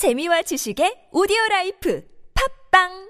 재미와 지식의 오디오 라이프. 팝빵!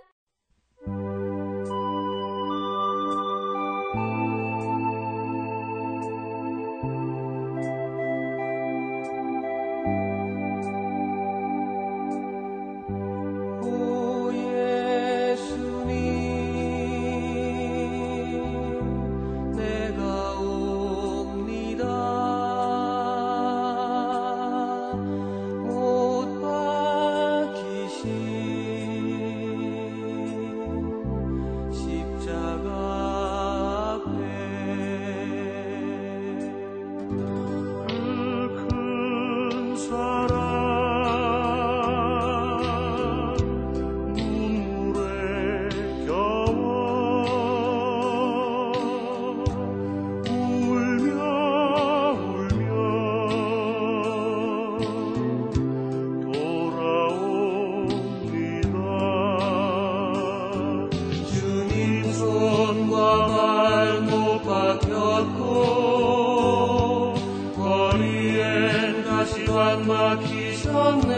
동안 맡기셨네.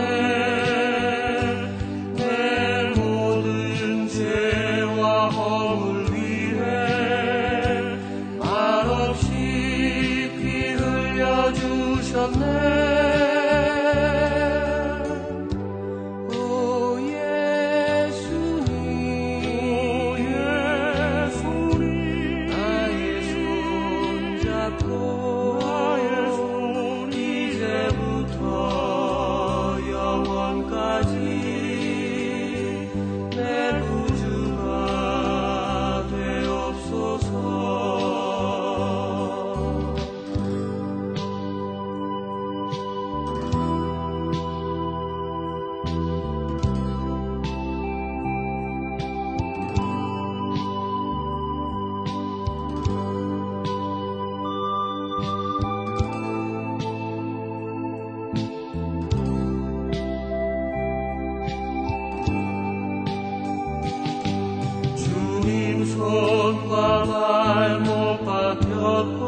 내 모든 죄와 허물 누가 못 박혔고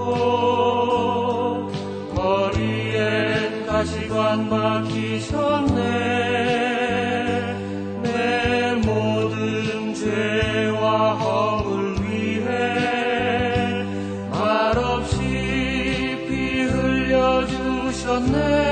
거리에 가시관 박히셨네. 내 모든 죄와 허물 위해 말없이 피 흘려주셨네.